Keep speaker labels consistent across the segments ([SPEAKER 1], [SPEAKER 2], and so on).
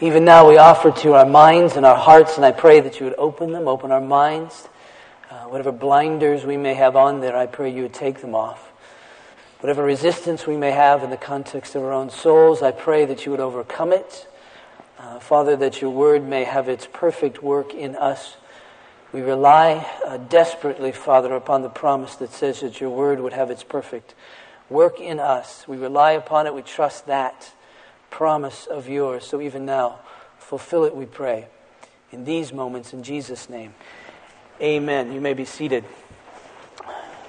[SPEAKER 1] Even now, we offer to our minds and our hearts, and I pray that you would open them, open our minds. Uh, whatever blinders we may have on there, I pray you would take them off. Whatever resistance we may have in the context of our own souls, I pray that you would overcome it. Uh, Father, that your word may have its perfect work in us. We rely uh, desperately, Father, upon the promise that says that your word would have its perfect work in us. We rely upon it. We trust that promise of yours. So even now, fulfill it, we pray. In these moments, in Jesus' name. Amen. You may be seated.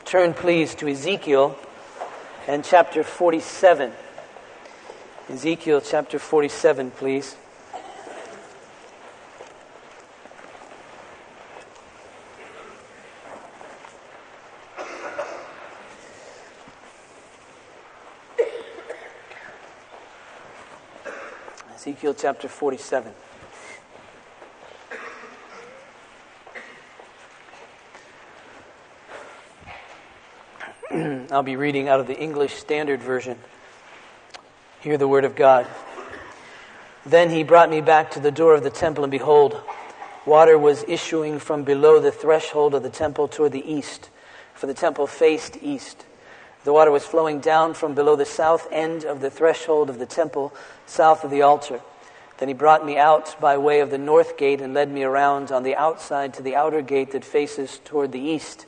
[SPEAKER 1] Turn, please, to Ezekiel and chapter 47. Ezekiel chapter 47, please. Ezekiel chapter 47. I'll be reading out of the English Standard Version. Hear the word of God. Then he brought me back to the door of the temple, and behold, water was issuing from below the threshold of the temple toward the east, for the temple faced east. The water was flowing down from below the south end of the threshold of the temple, south of the altar. Then he brought me out by way of the north gate and led me around on the outside to the outer gate that faces toward the east.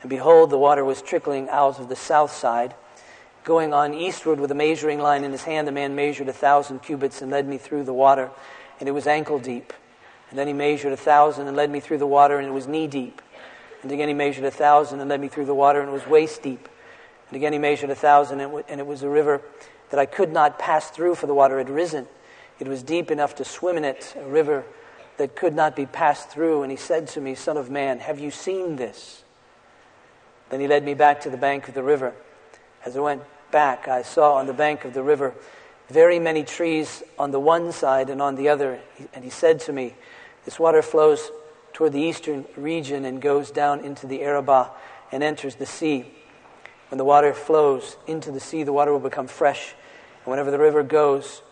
[SPEAKER 1] And behold, the water was trickling out of the south side. Going on eastward with a measuring line in his hand, the man measured a thousand cubits and led me through the water, and it was ankle deep. And then he measured a thousand and led me through the water, and it was knee deep. And again he measured a thousand and led me through the water, and it was waist deep. And again he measured a thousand, and it was a river that I could not pass through, for the water had risen. It was deep enough to swim in it, a river that could not be passed through. And he said to me, Son of man, have you seen this? Then he led me back to the bank of the river. As I went back, I saw on the bank of the river very many trees on the one side and on the other. And he said to me, This water flows toward the eastern region and goes down into the Arabah and enters the sea. When the water flows into the sea, the water will become fresh. And whenever the river goes,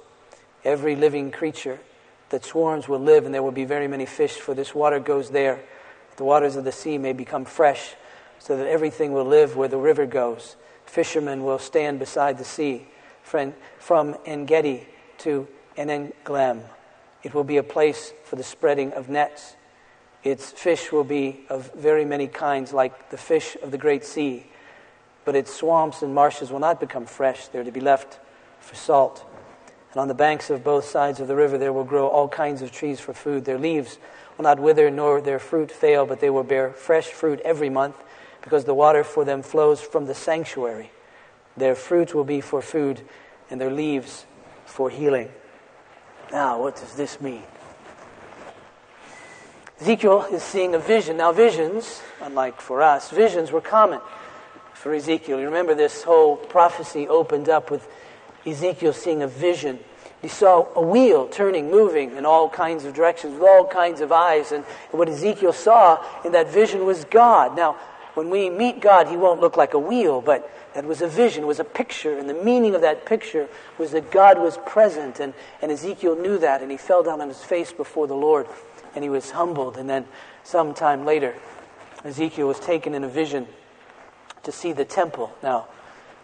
[SPEAKER 1] every living creature that swarms will live, and there will be very many fish, for this water goes there. The waters of the sea may become fresh, so that everything will live where the river goes. Fishermen will stand beside the sea. From Engedi to Eneglaim, it will be a place for the spreading of nets. Its fish will be of very many kinds, like the fish of the great sea but its swamps and marshes will not become fresh. They're to be left for salt. And on the banks of both sides of the river there will grow all kinds of trees for food. Their leaves will not wither, nor their fruit fail, but they will bear fresh fruit every month, because the water for them flows from the sanctuary. Their fruit will be for food, and their leaves for healing. Now, what does this mean? Ezekiel is seeing a vision. Now, visions, unlike for us, visions were common for Ezekiel. You remember this whole prophecy opened up with Ezekiel seeing a vision. He saw a wheel turning, moving in all kinds of directions with all kinds of eyes. And what Ezekiel saw in that vision was God. Now, when we meet God, He won't look like a wheel, but that was a vision, was a picture. And the meaning of that picture was that God was present. And, and Ezekiel knew that. And he fell down on his face before the Lord. And he was humbled. And then, sometime later, Ezekiel was taken in a vision to see the temple. Now,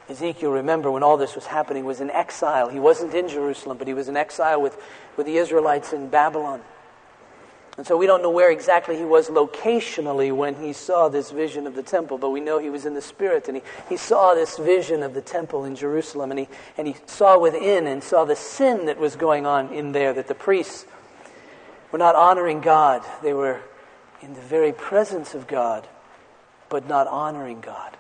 [SPEAKER 1] Ezekiel, remember when all this was happening, was in exile. He wasn't in Jerusalem, but he was in exile with, with the Israelites in Babylon. And so we don't know where exactly he was locationally when he saw this vision of the temple, but we know he was in the Spirit and he, he saw this vision of the temple in Jerusalem and he, and he saw within and saw the sin that was going on in there, that the priests were not honoring God. They were in the very presence of God, but not honoring God.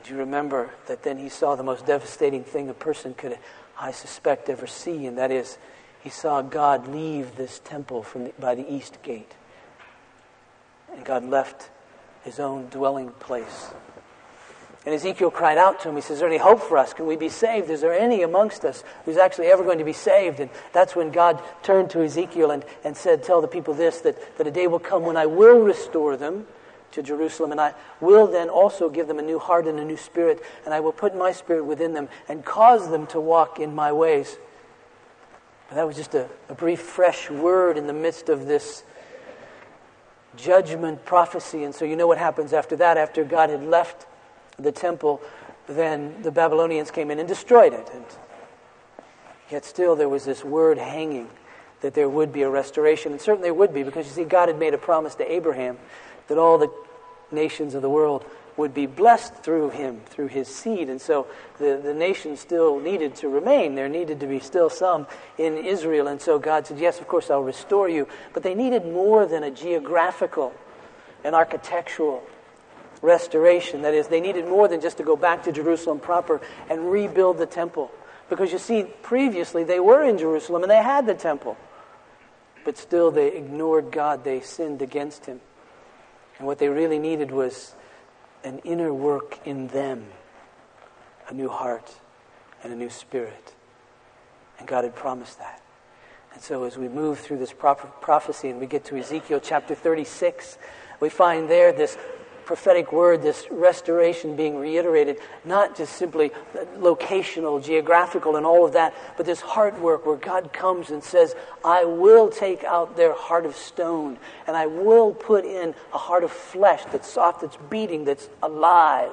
[SPEAKER 1] And you remember that then he saw the most devastating thing a person could, I suspect, ever see, and that is he saw God leave this temple from the, by the east gate. And God left his own dwelling place. And Ezekiel cried out to him. He says, Is there any hope for us? Can we be saved? Is there any amongst us who's actually ever going to be saved? And that's when God turned to Ezekiel and, and said, Tell the people this, that, that a day will come when I will restore them to Jerusalem, and I will then also give them a new heart and a new spirit, and I will put my spirit within them and cause them to walk in my ways. But that was just a, a brief, fresh word in the midst of this judgment prophecy. And so you know what happens after that. After God had left the temple, then the Babylonians came in and destroyed it. And yet still there was this word hanging that there would be a restoration. And certainly there would be, because you see, God had made a promise to Abraham that all the nations of the world would be blessed through him, through his seed. And so the, the nation still needed to remain. There needed to be still some in Israel. And so God said, Yes, of course, I'll restore you. But they needed more than a geographical and architectural restoration. That is, they needed more than just to go back to Jerusalem proper and rebuild the temple. Because you see, previously they were in Jerusalem and they had the temple. But still they ignored God, they sinned against Him. And what they really needed was an inner work in them, a new heart and a new spirit. And God had promised that. And so as we move through this prophecy and we get to Ezekiel chapter 36, we find there this prophetic word, this restoration being reiterated, not just simply locational, geographical, and all of that, but this heart work where God comes and says, I will take out their heart of stone, and I will put in a heart of flesh that's soft, that's beating, that's alive.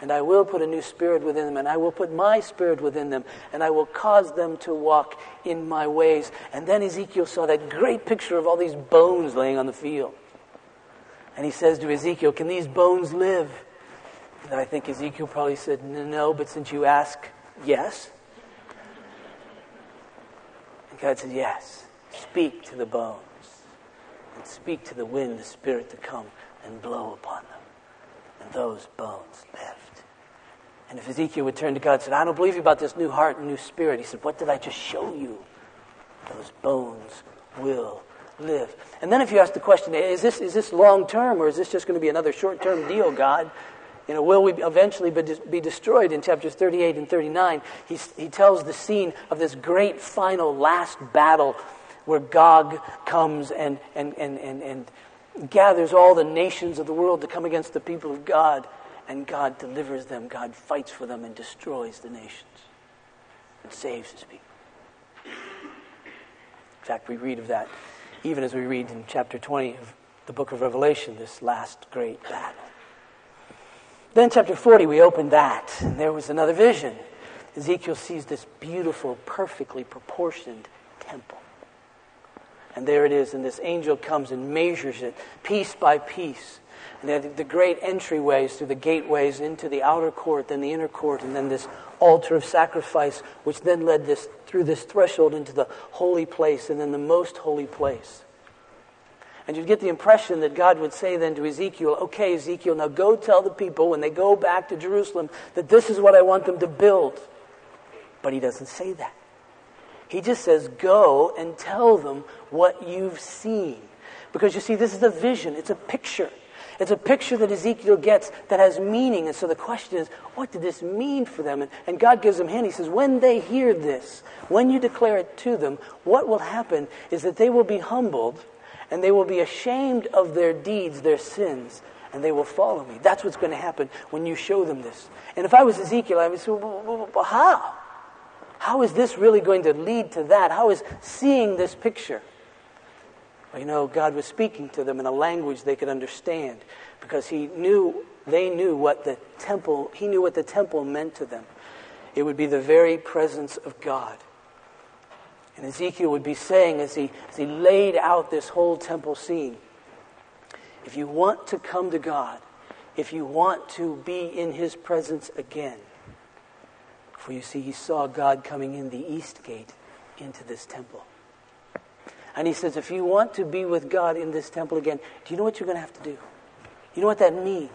[SPEAKER 1] And I will put a new spirit within them, and I will put my spirit within them, and I will cause them to walk in my ways. And then Ezekiel saw that great picture of all these bones laying on the field. And he says to Ezekiel, Can these bones live? And I think Ezekiel probably said, No, but since you ask, yes. And God said, Yes. Speak to the bones. And speak to the wind, the spirit to come and blow upon them. And those bones lived. And if Ezekiel would turn to God and said, I don't believe you about this new heart and new spirit, he said, What did I just show you? Those bones will live. And then if you ask the question, is this, is this long term or is this just going to be another short term deal, God? You know, will we eventually be destroyed in chapters 38 and 39? He, he tells the scene of this great final last battle where Gog comes and, and, and, and, and gathers all the nations of the world to come against the people of God. And God delivers them. God fights for them and destroys the nations and saves his people. In fact, we read of that even as we read in chapter 20 of the book of Revelation, this last great battle. Then, chapter 40, we opened that, and there was another vision. Ezekiel sees this beautiful, perfectly proportioned temple. And there it is, and this angel comes and measures it piece by piece. And the great entryways through the gateways into the outer court, then the inner court, and then this altar of sacrifice, which then led this through this threshold into the holy place and then the most holy place. And you'd get the impression that God would say then to Ezekiel, okay, Ezekiel, now go tell the people when they go back to Jerusalem that this is what I want them to build. But he doesn't say that. He just says, go and tell them what you've seen. Because you see, this is a vision, it's a picture. It's a picture that Ezekiel gets that has meaning. And so the question is, what did this mean for them? And, and God gives them hint. He says, when they hear this, when you declare it to them, what will happen is that they will be humbled and they will be ashamed of their deeds, their sins, and they will follow me. That's what's going to happen when you show them this. And if I was Ezekiel, I would say, how? How is this really going to lead to that? How is seeing this picture? Well, you know, God was speaking to them in a language they could understand because he knew, they knew what the temple, he knew what the temple meant to them. It would be the very presence of God. And Ezekiel would be saying as he, as he laid out this whole temple scene, if you want to come to God, if you want to be in his presence again, for you see, he saw God coming in the east gate into this temple. And he says, if you want to be with God in this temple again, do you know what you're going to have to do? You know what that means?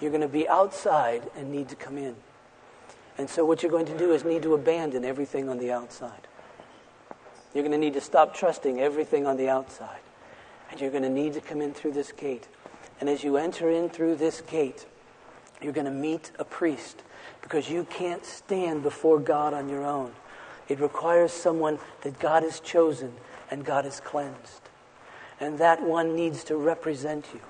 [SPEAKER 1] You're going to be outside and need to come in. And so what you're going to do is need to abandon everything on the outside. You're going to need to stop trusting everything on the outside. And you're going to need to come in through this gate. And as you enter in through this gate, you're going to meet a priest because you can't stand before God on your own. It requires someone that God has chosen and God is cleansed. And that one needs to represent you.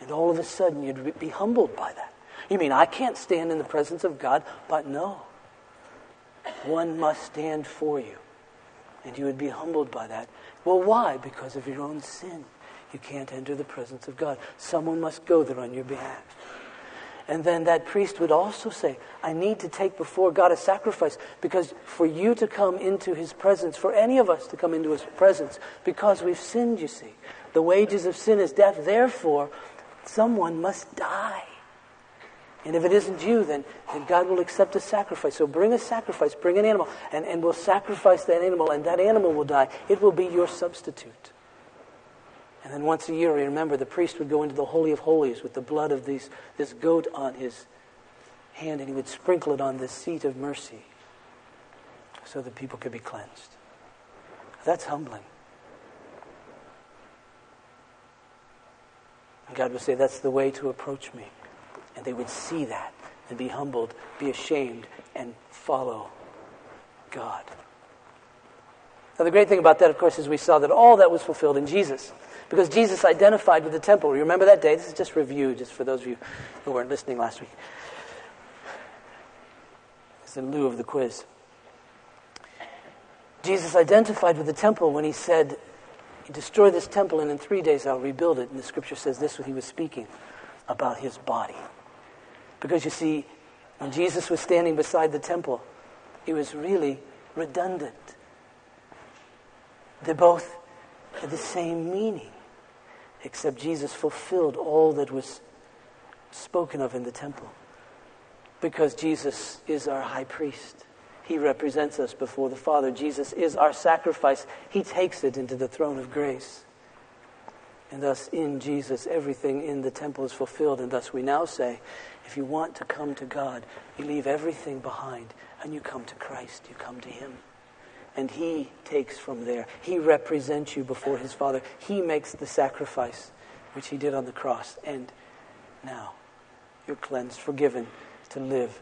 [SPEAKER 1] And all of a sudden, you'd be humbled by that. You mean, I can't stand in the presence of God? But no. One must stand for you. And you would be humbled by that. Well, why? Because of your own sin. You can't enter the presence of God. Someone must go there on your behalf. And then that priest would also say, I need to take before God a sacrifice because for you to come into his presence, for any of us to come into his presence, because we've sinned, you see. The wages of sin is death. Therefore, someone must die. And if it isn't you, then, then God will accept a sacrifice. So bring a sacrifice, bring an animal, and, and we'll sacrifice that animal, and that animal will die. It will be your substitute. And then once a year, I remember, the priest would go into the Holy of Holies with the blood of these, this goat on his hand, and he would sprinkle it on the seat of mercy so that people could be cleansed. That's humbling. And God would say, That's the way to approach me. And they would see that and be humbled, be ashamed, and follow God. Now, the great thing about that, of course, is we saw that all that was fulfilled in Jesus. Because Jesus identified with the temple. You remember that day? This is just review, just for those of you who weren't listening last week. It's in lieu of the quiz. Jesus identified with the temple when he said, Destroy this temple, and in three days I'll rebuild it. And the scripture says this when he was speaking about his body. Because you see, when Jesus was standing beside the temple, it was really redundant. They both had the same meaning except Jesus fulfilled all that was spoken of in the temple. Because Jesus is our high priest. He represents us before the Father. Jesus is our sacrifice. He takes it into the throne of grace. And thus, in Jesus, everything in the temple is fulfilled. And thus, we now say, if you want to come to God, you leave everything behind and you come to Christ. You come to Him and he takes from there. He represents you before his Father. He makes the sacrifice which he did on the cross. And now you're cleansed, forgiven to live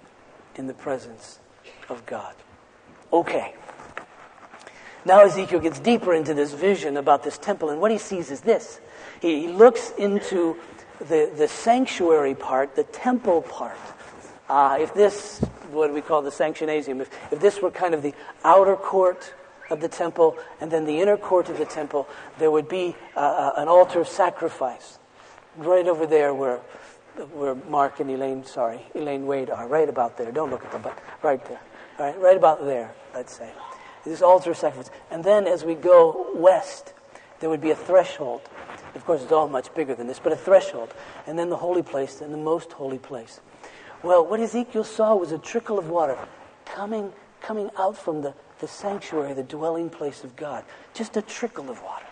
[SPEAKER 1] in the presence of God. Okay. Now Ezekiel gets deeper into this vision about this temple, and what he sees is this. He looks into the, the sanctuary part, the temple part. Uh, if this what we call the sanctionasium. If, if this were kind of the outer court of the temple and then the inner court of the temple, there would be uh, uh, an altar of sacrifice right over there where, where Mark and Elaine, sorry, Elaine Wade are, right about there. Don't look at them, but right there. All right, right about there, let's say. This altar of sacrifice. And then as we go west, there would be a threshold. Of course, it's all much bigger than this, but a threshold. And then the holy place, and the most holy place. Well, what Ezekiel saw was a trickle of water coming, coming out from the, the sanctuary, the dwelling place of God. Just a trickle of water.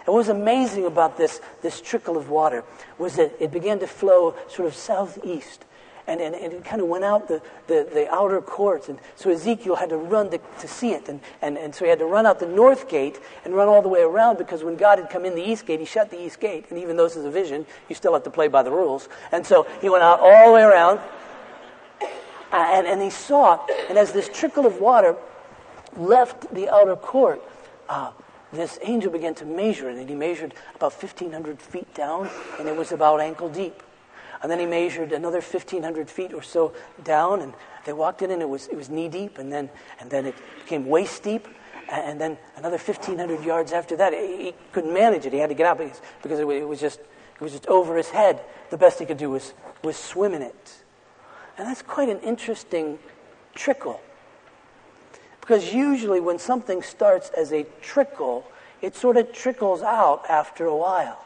[SPEAKER 1] And what was amazing about this, this trickle of water was that it began to flow sort of southeast. And, and, and it kind of went out the, the, the, outer courts. And so Ezekiel had to run to, to see it. And, and, and so he had to run out the north gate and run all the way around because when God had come in the east gate, he shut the east gate. And even though this is a vision, you still have to play by the rules. And so he went out all the way around uh, and, and he saw, and as this trickle of water left the outer court, uh, this angel began to measure it, and he measured about 1,500 feet down, and it was about ankle deep. And then he measured another 1,500 feet or so down, and they walked in, and it was, it was knee deep, and then, and then it became waist deep, and then another 1,500 yards after that. He, couldn't manage it. He had to get out because, because it, was just, it was just over his head. The best he could do was, was swim in it. And that's quite an interesting trickle. Because usually when something starts as a trickle, it sort of trickles out after a while.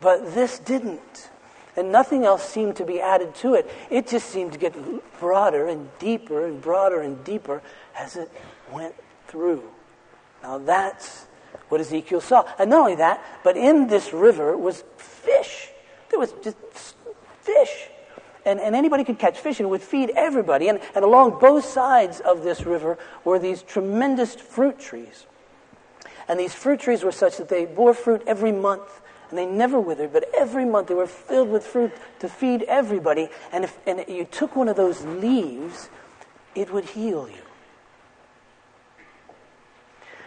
[SPEAKER 1] But this didn't. And nothing else seemed to be added to it. It just seemed to get broader and deeper and broader and deeper as it went through. Now that's what Ezekiel saw. And not only that, but in this river was fish. There was just fish and, and anybody could catch fish and it would feed everybody. And, and along both sides of this river were these tremendous fruit trees. And these fruit trees were such that they bore fruit every month. And they never withered, but every month they were filled with fruit to feed everybody. And if and you took one of those leaves, it would heal you.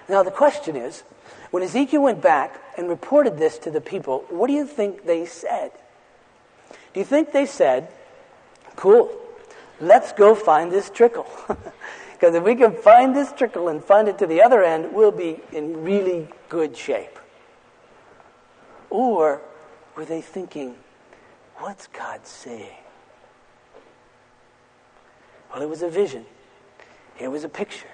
[SPEAKER 1] Now, the question is when Ezekiel went back and reported this to the people, what do you think they said? Do you think they said, Cool. Let's go find this trickle. Because if we can find this trickle and find it to the other end, we'll be in really good shape. Or were they thinking, what's God saying? Well, it was a vision. It was a picture.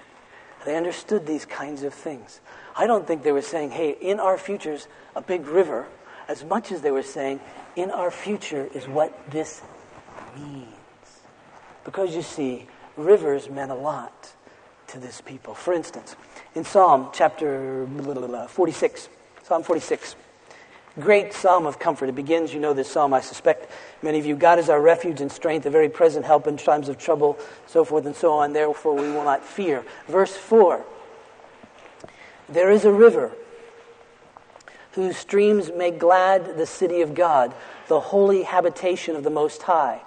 [SPEAKER 1] They understood these kinds of things. I don't think they were saying, hey, in our futures, a big river, as much as they were saying, in our future is what this means. Because you see, rivers meant a lot to this people. For instance, in Psalm chapter 46, Psalm 46, great psalm of comfort. It begins, you know this psalm, I suspect many of you. God is our refuge and strength, a very present help in times of trouble, so forth and so on. Therefore, we will not fear. Verse 4 There is a river whose streams make glad the city of God, the holy habitation of the Most High.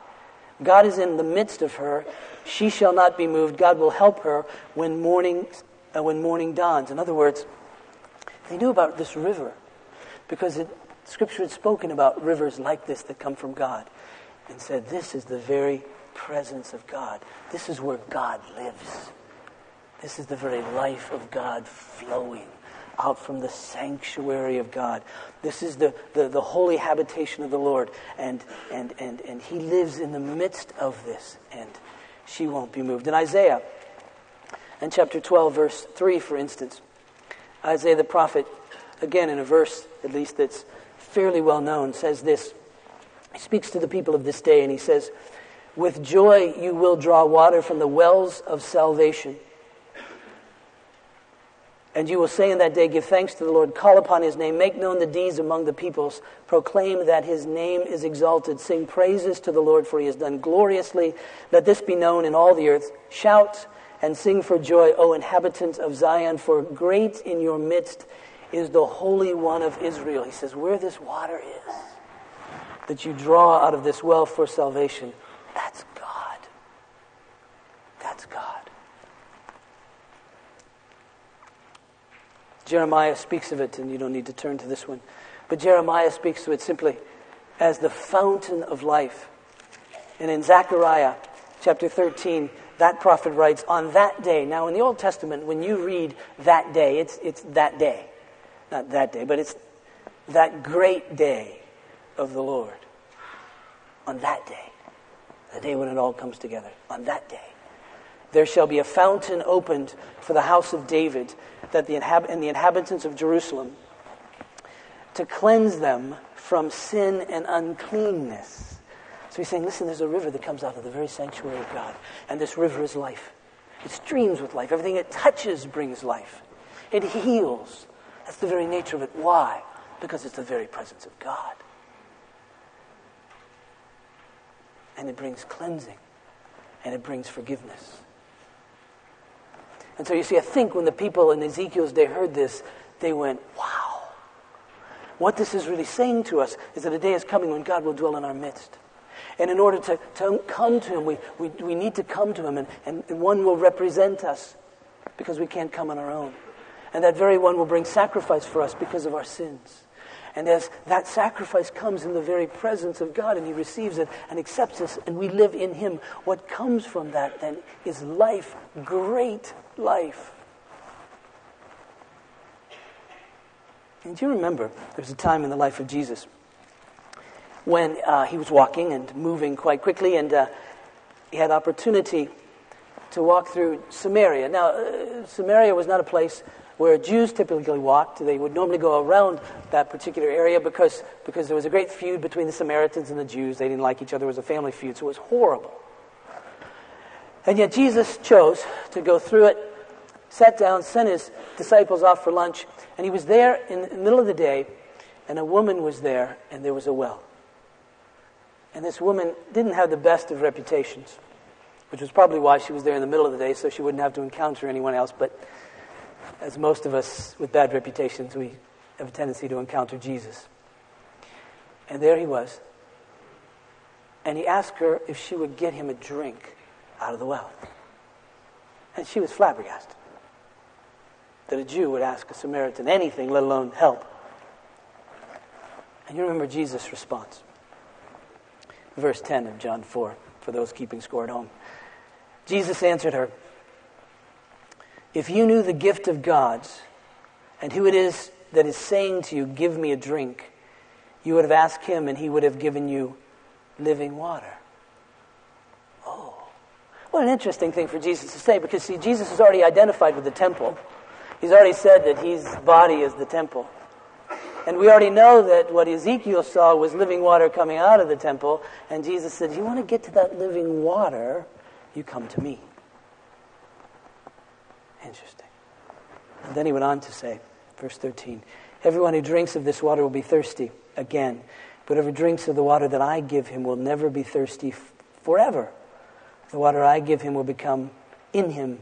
[SPEAKER 1] God is in the midst of her. She shall not be moved. God will help her when morning, uh, when morning dawns. In other words, they knew about this river because it, Scripture had spoken about rivers like this that come from God and said, This is the very presence of God. This is where God lives. This is the very life of God flowing out from the sanctuary of God. This is the, the, the, holy habitation of the Lord. And, and, and, and He lives in the midst of this, and she won't be moved. In Isaiah, in chapter 12, verse 3, for instance, Isaiah the prophet again, in a verse at least that's fairly well known, says this. He speaks to the people of this day and he says, With joy you will draw water from the wells of salvation. And you will say in that day, Give thanks to the Lord, call upon his name, make known the deeds among the peoples, proclaim that his name is exalted, sing praises to the Lord, for he has done gloriously. Let this be known in all the earth. Shout and sing for joy, O inhabitants of Zion, for great in your midst is the Holy One of Israel. He says, Where this water is, that you draw out of this well for salvation, that's God. That's God. Jeremiah speaks of it, and you don't need to turn to this one. But Jeremiah speaks to it simply as the fountain of life. And in Zechariah chapter 13, that prophet writes, On that day, now in the Old Testament, when you read that day, it's, it's that day not that day, but it's that great day of the Lord. On that day, the day when it all comes together, on that day, there shall be a fountain opened for the house of David that the inhab- and the inhabitants of Jerusalem to cleanse them from sin and uncleanness. So he's saying, listen, there's a river that comes out of the very sanctuary of God, and this river is life. It streams with life. Everything it touches brings life. It heals. That's the very nature of it. Why? Because it's the very presence of God. And it brings cleansing. And it brings forgiveness. And so you see, I think when the people in Ezekiel's day heard this, they went, wow. What this is really saying to us is that a day is coming when God will dwell in our midst. And in order to, to come to Him, we, we, we need to come to Him, and, and, and one will represent us because we can't come on our own. And that very one will bring sacrifice for us because of our sins. And as that sacrifice comes in the very presence of God and He receives it and accepts us and we live in Him, what comes from that then is life, great life. And do you remember there was a time in the life of Jesus when uh, he was walking and moving quite quickly and uh, he had opportunity to walk through Samaria. Now, uh, Samaria was not a place where Jews typically walked. They would normally go around that particular area because, because there was a great feud between the Samaritans and the Jews. They didn't like each other. It was a family feud, so it was horrible. And yet Jesus chose to go through it, sat down, sent his disciples off for lunch, and he was there in the middle of the day, and a woman was there, and there was a well. And this woman didn't have the best of reputations, which was probably why she was there in the middle of the day, so she wouldn't have to encounter anyone else. But as most of us with bad reputations, we have a tendency to encounter Jesus. And there he was. And he asked her if she would get him a drink out of the well. And she was flabbergasted that a Jew would ask a Samaritan anything, let alone help. And you remember Jesus' response. Verse 10 of John 4, for those keeping score at home. Jesus answered her, If you knew the gift of God's and who it is that is saying to you, Give me a drink, you would have asked him and he would have given you living water. Oh, what an interesting thing for Jesus to say because, see, Jesus is already identified with the temple. He's already said that his body is the temple. And we already know that what Ezekiel saw was living water coming out of the temple. And Jesus said, You want to get to that living water? You come to me. Interesting. And then he went on to say, verse 13, Everyone who drinks of this water will be thirsty again. But whoever drinks of the water that I give him will never be thirsty f- forever. The water I give him will become in him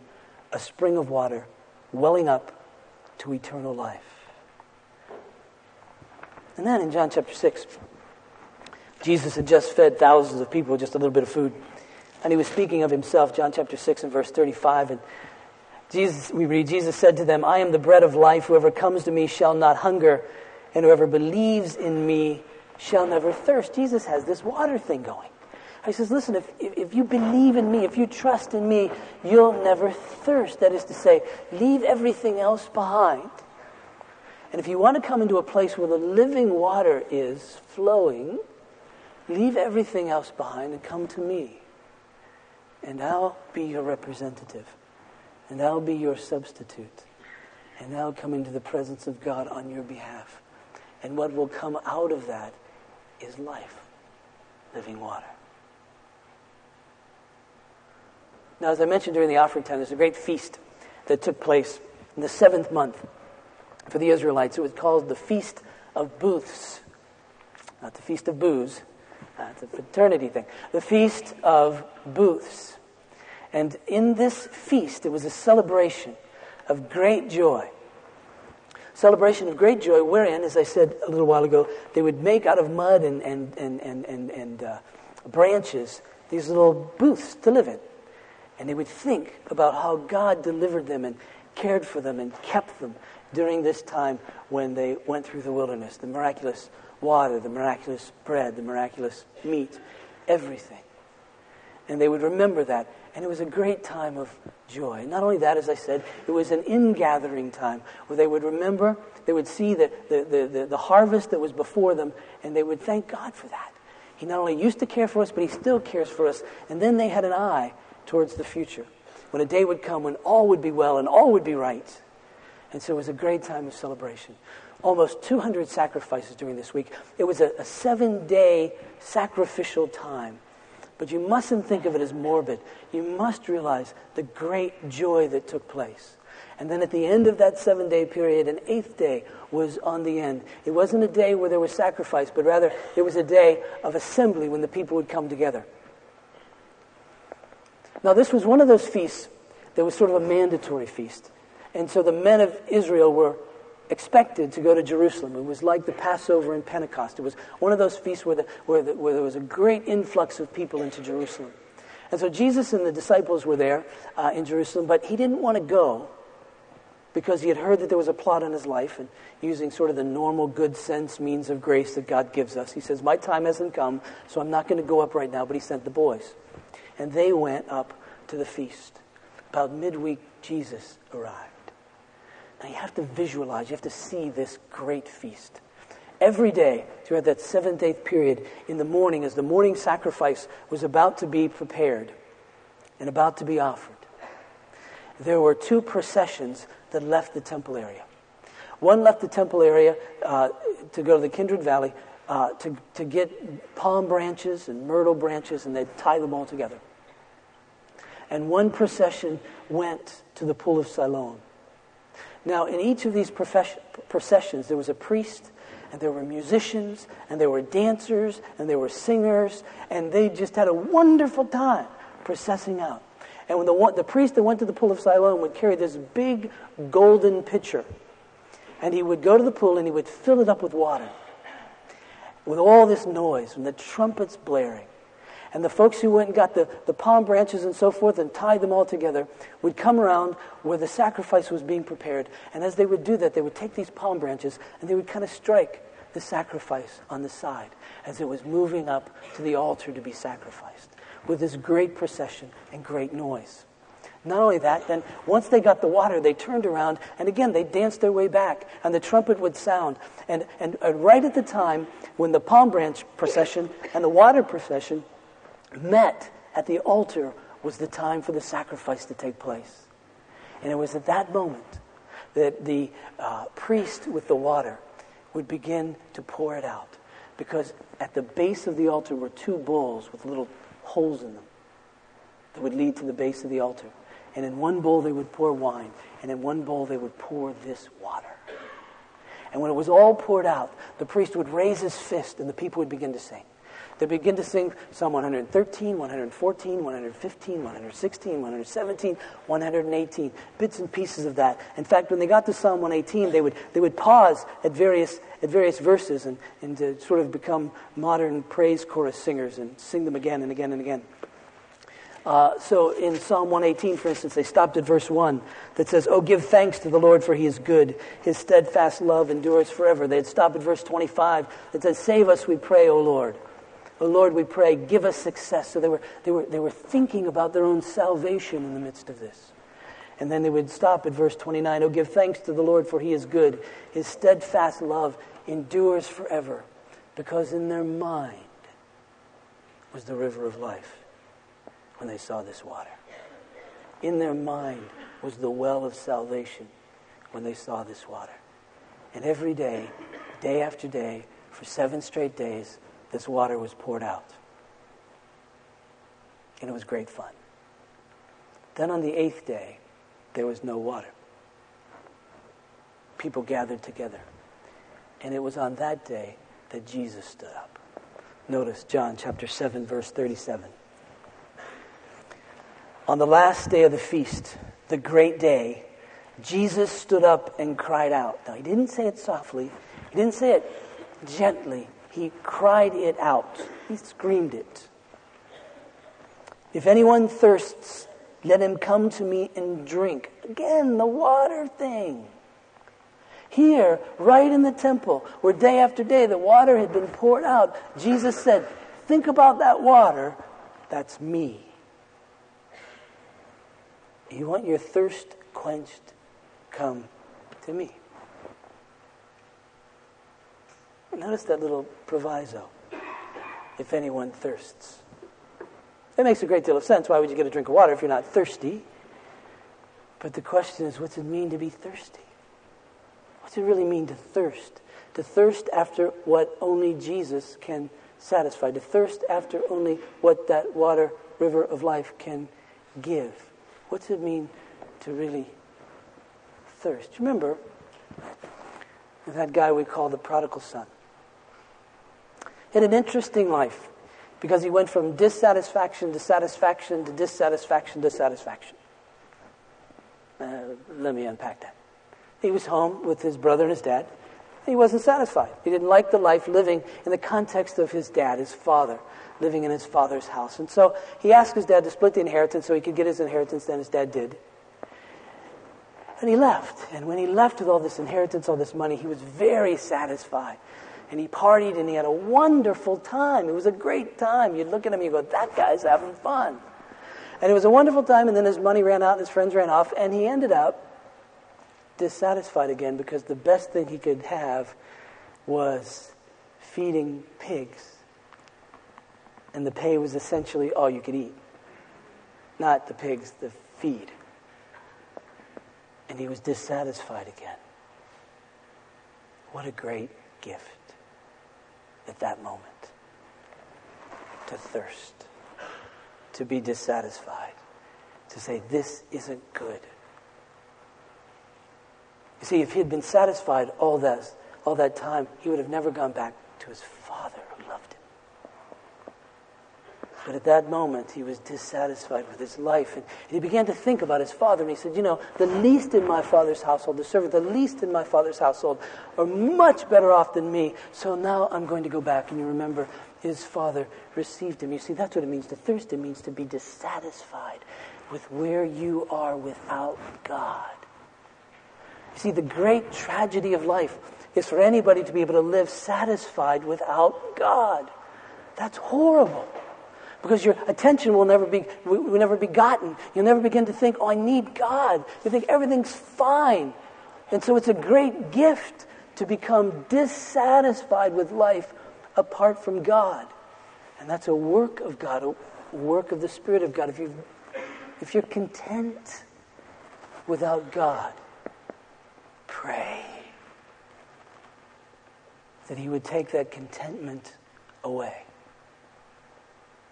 [SPEAKER 1] a spring of water welling up to eternal life. And then in John chapter 6, Jesus had just fed thousands of people with just a little bit of food. And he was speaking of himself, John chapter 6 and verse 35. And Jesus, we read, Jesus said to them, I am the bread of life. Whoever comes to me shall not hunger, and whoever believes in me shall never thirst. Jesus has this water thing going. He says, Listen, if, if you believe in me, if you trust in me, you'll never thirst. That is to say, leave everything else behind and if you want to come into a place where the living water is flowing, leave everything else behind and come to me. And I'll be your representative. And I'll be your substitute. And I'll come into the presence of God on your behalf. And what will come out of that is life, living water. Now, as I mentioned during the offering time, there's a great feast that took place in the seventh month for the Israelites. It was called the Feast of Booths, not the Feast of Booze. That's a fraternity thing. The Feast of Booths. And in this feast, it was a celebration of great joy. Celebration of great joy, wherein, as I said a little while ago, they would make out of mud and, and, and, and, and, and uh, branches these little booths to live in. And they would think about how God delivered them and cared for them and kept them during this time when they went through the wilderness the miraculous water, the miraculous bread, the miraculous meat, everything. And they would remember that. And it was a great time of joy. Not only that, as I said, it was an ingathering time where they would remember, they would see the, the, the, the, harvest that was before them, and they would thank God for that. He not only used to care for us, but He still cares for us. And then they had an eye towards the future. When a day would come when all would be well and all would be right. And so it was a great time of celebration. Almost 200 sacrifices during this week. It was a, a seven day sacrificial time. But you mustn't think of it as morbid. You must realize the great joy that took place. And then at the end of that seven day period, an eighth day was on the end. It wasn't a day where there was sacrifice, but rather it was a day of assembly when the people would come together. Now, this was one of those feasts that was sort of a mandatory feast. And so the men of Israel were expected to go to Jerusalem. It was like the Passover and Pentecost. It was one of those feasts where, the, where, the, where there was a great influx of people into Jerusalem. And so Jesus and the disciples were there uh, in Jerusalem, but he didn't want to go because he had heard that there was a plot on his life and using sort of the normal good sense means of grace that God gives us. He says, My time hasn't come, so I'm not going to go up right now, but he sent the boys. And they went up to the feast. About midweek, Jesus arrived. Now you have to visualize, you have to see this great feast. Every day throughout that seventh, eighth period, in the morning, as the morning sacrifice was about to be prepared and about to be offered, there were two processions that left the temple area. One left the temple area uh, to go to the Kidron Valley uh, to, to get palm branches and myrtle branches, and they'd tie them all together. And one procession went to the pool of Siloam now, in each of these processions, there was a priest, and there were musicians, and there were dancers, and there were singers, and they just had a wonderful time processing out. And when the, the priest that went to the pool of Siloam would carry this big golden pitcher, and he would go to the pool and he would fill it up with water, with all this noise, and the trumpets blaring. And the folks who went and got the, the palm branches and so forth and tied them all together would come around where the sacrifice was being prepared. And as they would do that, they would take these palm branches and they would kind of strike the sacrifice on the side as it was moving up to the altar to be sacrificed with this great procession and great noise. Not only that, then once they got the water, they turned around and again they danced their way back, and the trumpet would sound. And, and uh, right at the time when the palm branch procession and the water procession met at the altar was the time for the sacrifice to take place. And it was at that moment that the uh, priest with the water would begin to pour it out. Because at the base of the altar were two bowls with little holes in them that would lead to the base of the altar. And in one bowl they would pour wine, and in one bowl they would pour this water. And when it was all poured out, the priest would raise his fist, and the people would begin to sing. They begin to sing Psalm 113, 114, 115, 116, 117, 118, bits and pieces of that. In fact, when they got to Psalm 118, they would, they would pause at various, at various verses and, and to sort of become modern praise chorus singers and sing them again and again and again. Uh, so in Psalm 118, for instance, they stopped at verse 1 that says, Oh, give thanks to the Lord for he is good. His steadfast love endures forever. They had stopped at verse 25 that says, Save us, we pray, O Lord. O Lord, we pray, give us success. So they were, they, were, they were thinking about their own salvation in the midst of this. And then they would stop at verse 29 Oh, give thanks to the Lord for he is good. His steadfast love endures forever. Because in their mind was the river of life when they saw this water. In their mind was the well of salvation when they saw this water. And every day, day after day, for seven straight days, this water was poured out. And it was great fun. Then on the eighth day, there was no water. People gathered together. And it was on that day that Jesus stood up. Notice John chapter 7, verse 37. On the last day of the feast, the great day, Jesus stood up and cried out. Now, he didn't say it softly, he didn't say it gently. He cried it out, he screamed it. If anyone thirsts, let him come to me and drink. Again, the water thing. Here, right in the temple, where day after day the water had been poured out, Jesus said, Think about that water. That's me. You want your thirst quenched? Come to me. Notice that little proviso. If anyone thirsts. That makes a great deal of sense. Why would you get a drink of water if you're not thirsty? But the question is, what's it mean to be thirsty? What's it really mean to thirst? To thirst after what only Jesus can satisfy. To thirst after only what that water, river of life can give. What's it mean to really thirst? Remember that guy we call the prodigal son. An interesting life because he went from dissatisfaction to satisfaction to dissatisfaction to satisfaction. Uh, let me unpack that. He was home with his brother and his dad. He wasn't satisfied. He didn't like the life living in the context of his dad, his father living in his father's house. And so he asked his dad to split the inheritance so he could get his inheritance, then his dad did. And he left. And when he left with all this inheritance, all this money, he was very satisfied. And he partied and he had a wonderful time. It was a great time. You'd look at him and you go, that guy's having fun. And it was a wonderful time, and then his money ran out and his friends ran off, and he ended up dissatisfied again because the best thing he could have was feeding pigs and the pay was essentially all you could eat, not the pigs, the feed. And he was dissatisfied again. What a great gift at that moment to thirst, to be dissatisfied, to say, This isn't good. You see, if he had been satisfied all that, all that time, he would have never gone back to his father. But at that moment, he was dissatisfied with his life. And he began to think about his father. And he said, You know, the least in my father's household, the servant, the least in my father's household, are much better off than me. So now I'm going to go back. And you remember, his father received him. You see, that's what it means to thirst. It means to be dissatisfied with where you are without God. You see, the great tragedy of life is for anybody to be able to live satisfied without God. That's horrible. Because your attention will never be will never be gotten. You'll never begin to think, "Oh, I need God." You think everything's fine, and so it's a great gift to become dissatisfied with life apart from God, and that's a work of God, a work of the Spirit of God. If you if you're content without God, pray that He would take that contentment away.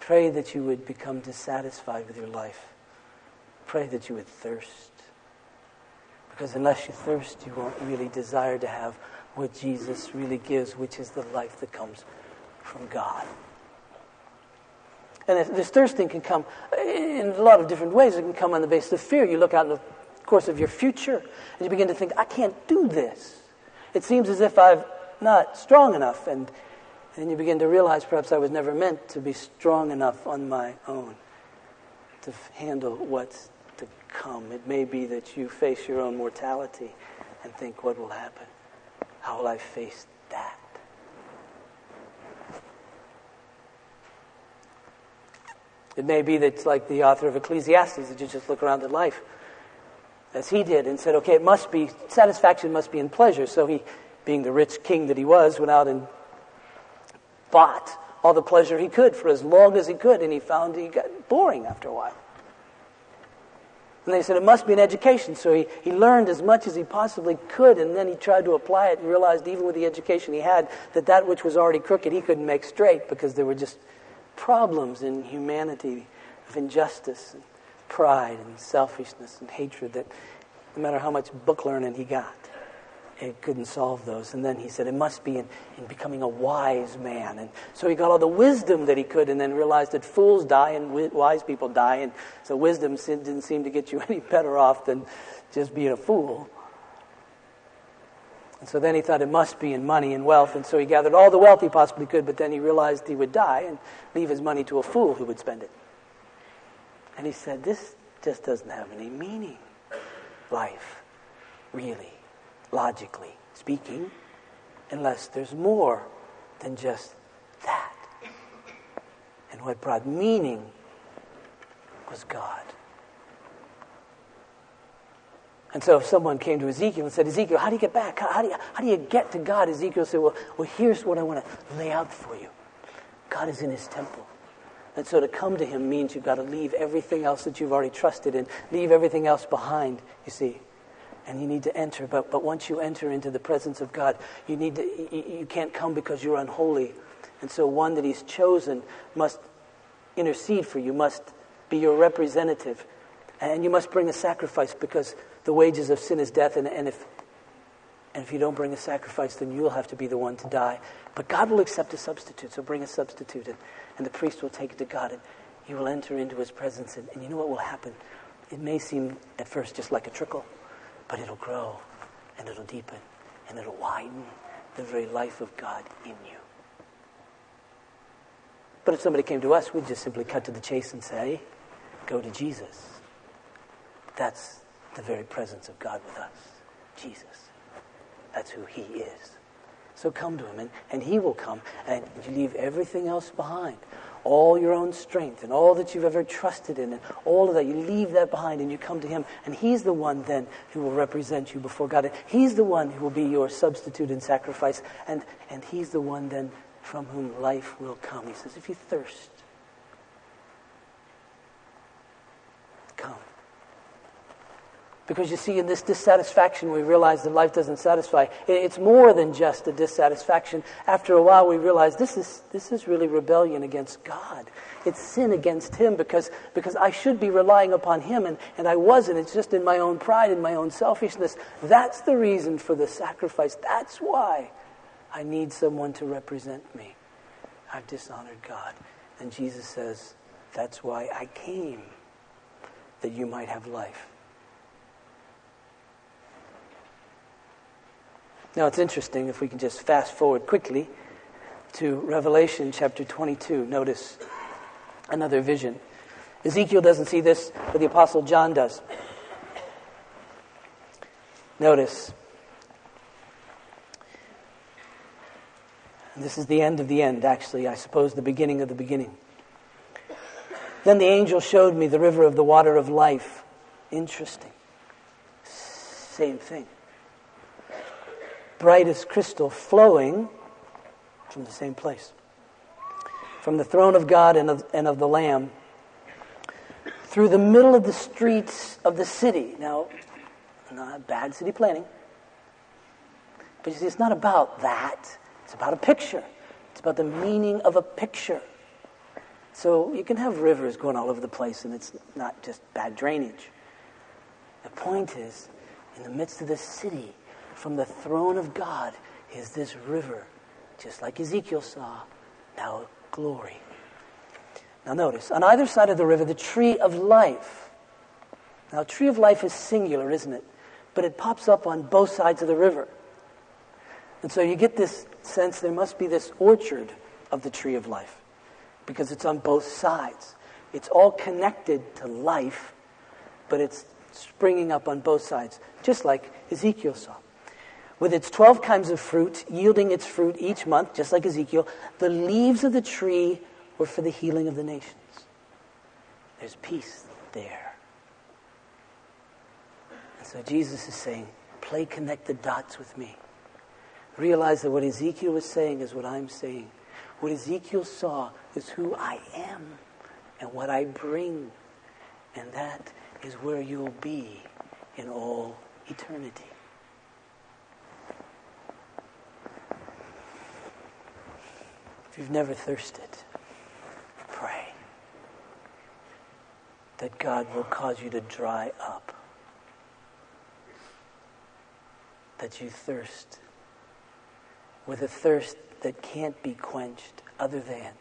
[SPEAKER 1] Pray that you would become dissatisfied with your life. Pray that you would thirst. Because unless you thirst, you won't really desire to have what Jesus really gives, which is the life that comes from God. And this thirsting can come in a lot of different ways. It can come on the basis of fear. You look out in the course of your future and you begin to think, I can't do this. It seems as if I'm not strong enough. And and you begin to realize perhaps I was never meant to be strong enough on my own to handle what's to come. It may be that you face your own mortality and think, what will happen? How will I face that? It may be that, like the author of Ecclesiastes, that you just look around at life as he did and said, okay, it must be, satisfaction must be in pleasure. So he, being the rich king that he was, went out and bought all the pleasure he could for as long as he could, and he found he got boring after a while. And they said it must be an education, so he, he learned as much as he possibly could, and then he tried to apply it and realized, even with the education he had, that that which was already crooked he couldn't make straight because there were just problems in humanity of injustice and pride and selfishness and hatred that no matter how much book learning he got, couldn't solve those. And then he said, it must be in, in becoming a wise man. And so he got all the wisdom that he could and then realized that fools die and wise people die. And so wisdom didn't seem to get you any better off than just being a fool. And so then he thought it must be in money and wealth. And so he gathered all the wealth he possibly could, but then he realized he would die and leave his money to a fool who would spend it. And he said, this just doesn't have any meaning. Life, really logically speaking, unless there's more than just that. And what brought meaning was God. And so if someone came to Ezekiel and said, Ezekiel, how do you get back? How, how, do, you, how do you get to God? Ezekiel said, well, well, here's what I want to lay out for you. God is in his temple. And so to come to him means you've got to leave everything else that you've already trusted in, leave everything else behind, you see and you need to enter. But, but once you enter into the presence of God, you, need to, you, you can't come because you're unholy. And so one that He's chosen must intercede for you, must be your representative. And you must bring a sacrifice because the wages of sin is death. And, and, if, and if you don't bring a sacrifice, then you'll have to be the one to die. But God will accept a substitute, so bring a substitute. And, and the priest will take it to God and he will enter into his presence. And, and you know what will happen? It may seem at first just like a trickle. But it'll grow and it'll deepen and it'll widen the very life of God in you. But if somebody came to us, we'd just simply cut to the chase and say, go to Jesus. That's the very presence of God with us. Jesus. That's who He is. So come to Him, and, and He will come, and you leave everything else behind all your own strength and all that you've ever trusted in and all of that. You leave that behind and you come to Him. And He's the one then who will represent you before God. He's the one who will be your substitute and sacrifice. And, and He's the one then from whom life will come. He says, if you thirst, come. Because you see, in this dissatisfaction, we realize that life doesn't satisfy. It's more than just a dissatisfaction. After a while, we realize this is, this is really rebellion against God. It's sin against Him because, because I should be relying upon Him and, and I wasn't. It's just in my own pride and my own selfishness. That's the reason for the sacrifice. That's why I need someone to represent me. I've dishonored God. And Jesus says, That's why I came, that you might have life Now it's interesting if we can just fast forward quickly to Revelation chapter 22. Notice another vision. Ezekiel doesn't see this, but the Apostle John does. Notice. This is the end of the end, actually, I suppose the beginning of the beginning. Then the angel showed me the river of the water of life. Interesting. Same thing. Bright as crystal, flowing from the same place. From the throne of God and of, and of the Lamb, through the middle of the streets of the city. Now, not bad city planning. But you see, it's not about that. It's about a picture. It's about the meaning of a picture. So you can have rivers going all over the place, and it's not just bad drainage. The point is, in the midst of the city, from the throne of God, is this river, just like Ezekiel saw, now glory. Now notice, on either side of the river, the tree of life. Now, tree of life is singular, isn't it? But it pops up on both sides of the river. And so you get this sense there must be this orchard of the tree of life because it's on both sides. It's all connected to life, but it's springing up on both sides, just like Ezekiel saw. With its 12 kinds of fruit, yielding its fruit each month, just like Ezekiel, the leaves of the tree were for the healing of the nations. There's peace there. And so Jesus is saying, play connect the dots with me. Realize that what Ezekiel was saying is what I'm saying. What Ezekiel saw is who I am and what I bring. And that is where you'll be in all eternity. If you've never thirsted, pray that God will cause you to dry up, that you thirst with a thirst that can't be quenched other than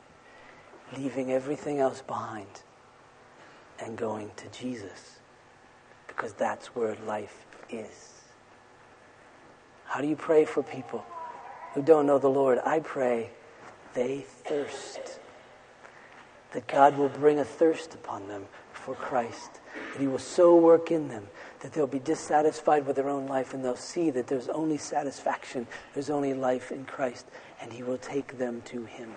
[SPEAKER 1] leaving everything else behind and going to Jesus because that's where life is. How do you pray for people who don't know the Lord? I pray they thirst. That God will bring a thirst upon them for Christ. That He will so work in them that they'll be dissatisfied with their own life and they'll see that there's only satisfaction, there's only life in Christ, and He will take them to Him.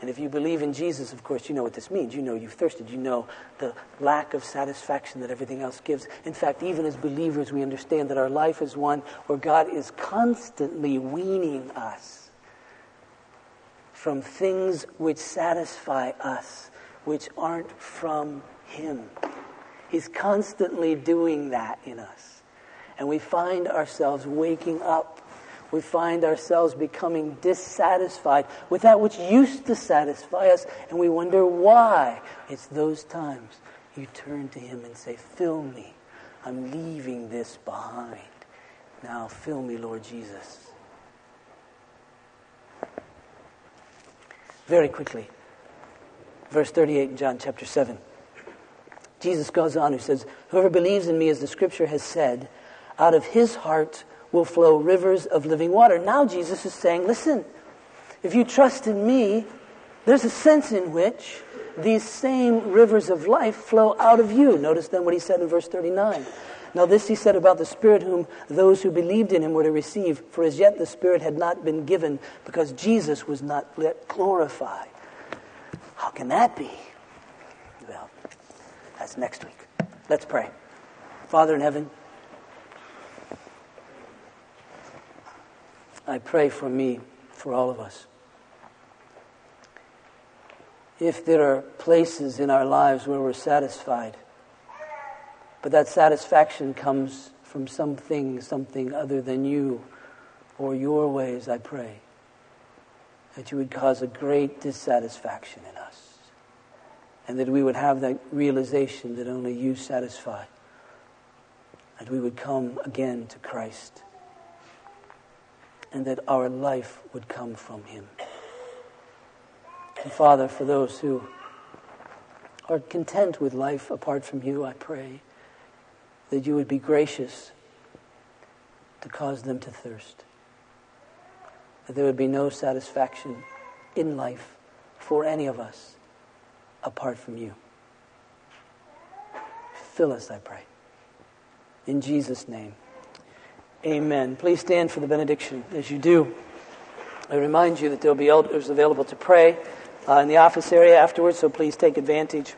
[SPEAKER 1] And if you believe in Jesus, of course, you know what this means. You know you've thirsted. You know the lack of satisfaction that everything else gives. In fact, even as believers, we understand that our life is one where God is constantly weaning us from things which satisfy us, which aren't from Him. He's constantly doing that in us. And we find ourselves waking up. We find ourselves becoming dissatisfied with that which used to satisfy us, and we wonder why. It's those times you turn to Him and say, Fill me. I'm leaving this behind. Now fill me, Lord Jesus. Very quickly, verse 38 in John chapter 7. Jesus goes on, he says, Whoever believes in me, as the scripture has said, out of his heart will flow rivers of living water. Now Jesus is saying, listen, if you trust in me, there's a sense in which these same rivers of life flow out of you. Notice then what he said in verse 39. Now, this he said about the Spirit, whom those who believed in him were to receive, for as yet the Spirit had not been given because Jesus was not yet glorified. How can that be? Well, that's next week. Let's pray. Father in heaven, I pray for me, for all of us. If there are places in our lives where we're satisfied, but that satisfaction comes from something, something other than you or your ways, I pray that you would cause a great dissatisfaction in us and that we would have that realization that only you satisfy. And we would come again to Christ. And that our life would come from Him. And Father, for those who are content with life apart from you, I pray that you would be gracious to cause them to thirst. That there would be no satisfaction in life for any of us apart from you. Fill us, I pray. In Jesus' name. Amen. Please stand for the benediction. As you do, I remind you that there'll be elders available to pray. uh, in the office area afterwards, so please take advantage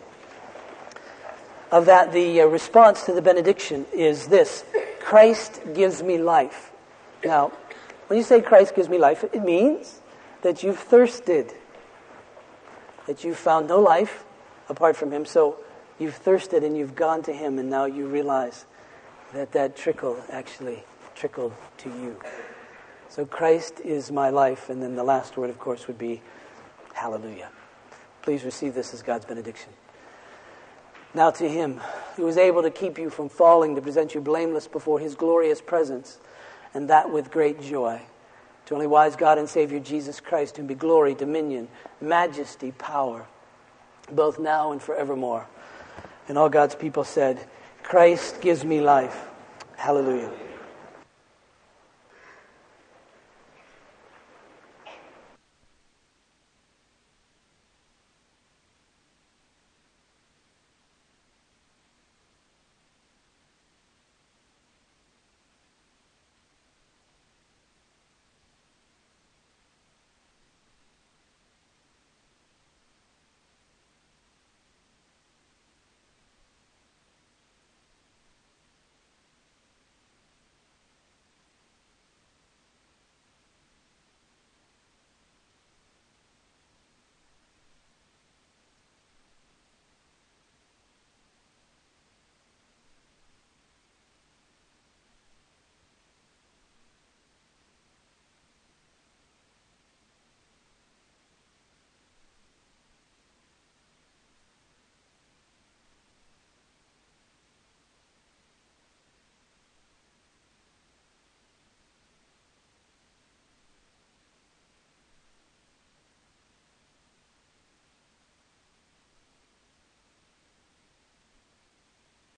[SPEAKER 1] of that. The uh, response to the benediction is this Christ gives me life. Now, when you say Christ gives me life, it means that you've thirsted, that you've found no life apart from Him. So you've thirsted and you've gone to Him, and now you realize that that trickle actually trickled to you. So Christ is my life. And then the last word, of course, would be hallelujah. Please receive this as God's benediction. Now to him who is able to keep you from falling, to present you blameless before his glorious presence, and that with great joy. To only wise God and Savior Jesus Christ, whom be glory, dominion, majesty, power, both now and forevermore. And all God's people said, Christ gives me life. Hallelujah.